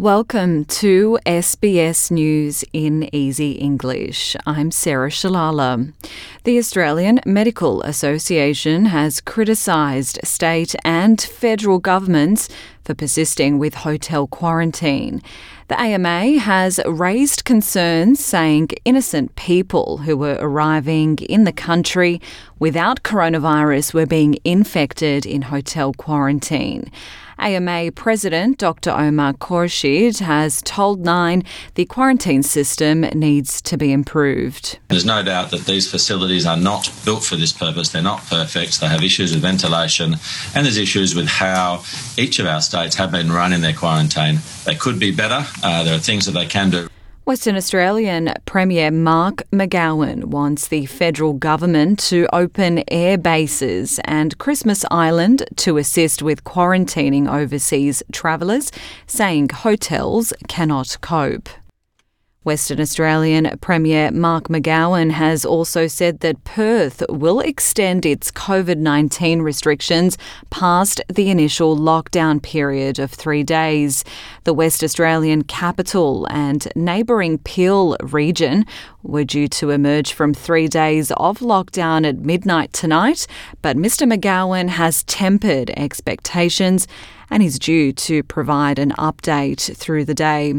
Welcome to SBS News in Easy English. I'm Sarah Shalala. The Australian Medical Association has criticised state and federal governments for persisting with hotel quarantine. The AMA has raised concerns saying innocent people who were arriving in the country without coronavirus were being infected in hotel quarantine. AMA President Dr. Omar Khorshid has told Nine the quarantine system needs to be improved. There's no doubt that these facilities are not built for this purpose. They're not perfect. They have issues with ventilation and there's issues with how each of our states have been running their quarantine. They could be better. Uh, there are things that they can do. Western Australian Premier Mark McGowan wants the federal government to open air bases and Christmas Island to assist with quarantining overseas travellers, saying hotels cannot cope. Western Australian Premier Mark McGowan has also said that Perth will extend its COVID 19 restrictions past the initial lockdown period of three days. The West Australian capital and neighbouring Peel region were due to emerge from three days of lockdown at midnight tonight, but Mr. McGowan has tempered expectations and is due to provide an update through the day.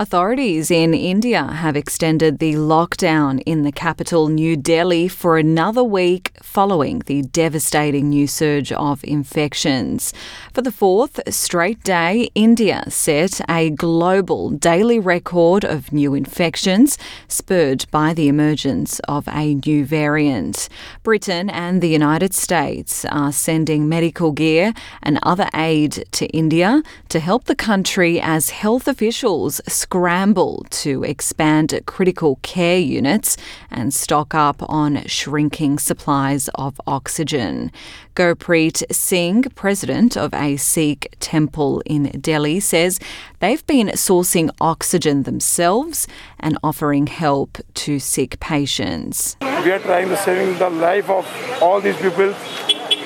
Authorities in India have extended the lockdown in the capital, New Delhi, for another week following the devastating new surge of infections. For the fourth straight day, India set a global daily record of new infections, spurred by the emergence of a new variant. Britain and the United States are sending medical gear and other aid to India to help the country as health officials scramble to expand critical care units and stock up on shrinking supplies of oxygen. Gurpreet Singh, president of a Sikh temple in Delhi, says they've been sourcing oxygen themselves and offering help to sick patients. We are trying to saving the life of all these people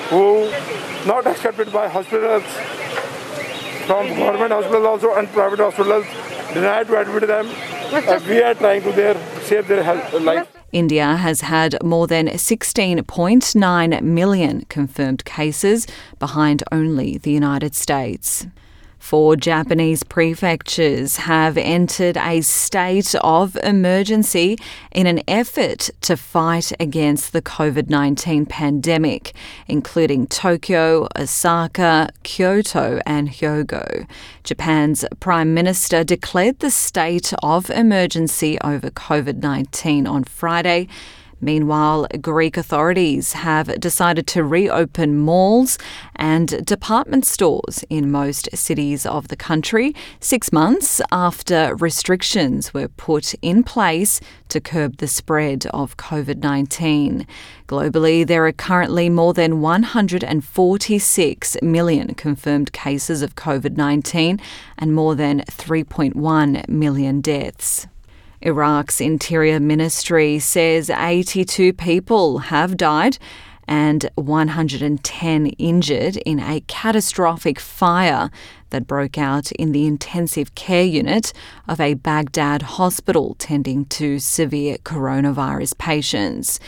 who not accepted by hospitals from government hospitals also and private hospitals denied to admit them. Uh, we are trying to their, save their health, life. India has had more than 16.9 million confirmed cases, behind only the United States. Four Japanese prefectures have entered a state of emergency in an effort to fight against the COVID 19 pandemic, including Tokyo, Osaka, Kyoto, and Hyogo. Japan's Prime Minister declared the state of emergency over COVID 19 on Friday Meanwhile, Greek authorities have decided to reopen malls and department stores in most cities of the country six months after restrictions were put in place to curb the spread of COVID 19. Globally, there are currently more than 146 million confirmed cases of COVID 19 and more than 3.1 million deaths. Iraq's Interior Ministry says 82 people have died and 110 injured in a catastrophic fire that broke out in the intensive care unit of a Baghdad hospital tending to severe coronavirus patients.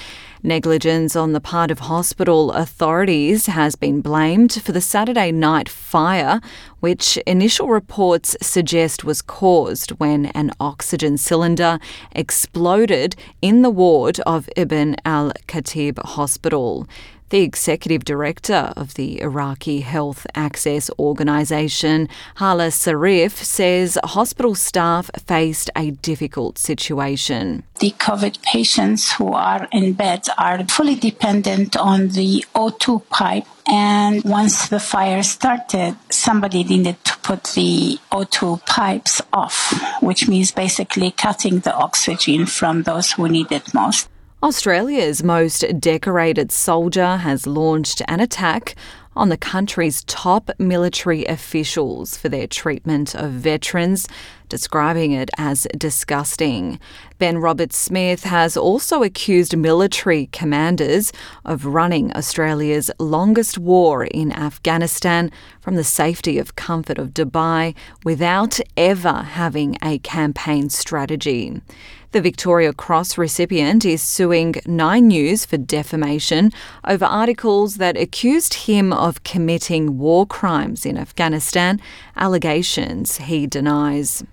Negligence on the part of hospital authorities has been blamed for the Saturday night fire, which initial reports suggest was caused when an oxygen cylinder exploded in the ward of Ibn al Khatib Hospital. The executive director of the Iraqi Health Access Organisation, Hala Sarraf, says hospital staff faced a difficult situation. The COVID patients who are in bed are fully dependent on the O2 pipe. And once the fire started, somebody needed to put the O2 pipes off, which means basically cutting the oxygen from those who need it most. Australia's most decorated soldier has launched an attack on the country's top military officials for their treatment of veterans, describing it as disgusting. Ben Roberts-Smith has also accused military commanders of running Australia's longest war in Afghanistan from the safety of comfort of Dubai without ever having a campaign strategy. The Victoria Cross recipient is suing Nine News for defamation over articles that accused him of committing war crimes in Afghanistan, allegations he denies.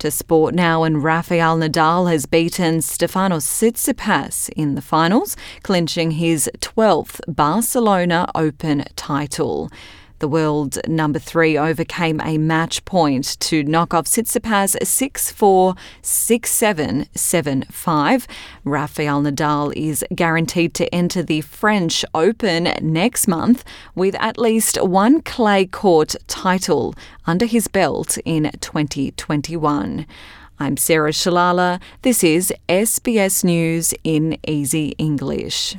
To sport now, and Rafael Nadal has beaten Stefanos Tsitsipas in the finals, clinching his 12th Barcelona Open title. The world number three overcame a match point to knock off Tsitsipas 6 4, 6 7, 7 5. Rafael Nadal is guaranteed to enter the French Open next month with at least one clay court title under his belt in 2021. I'm Sarah Shalala. This is SBS News in Easy English.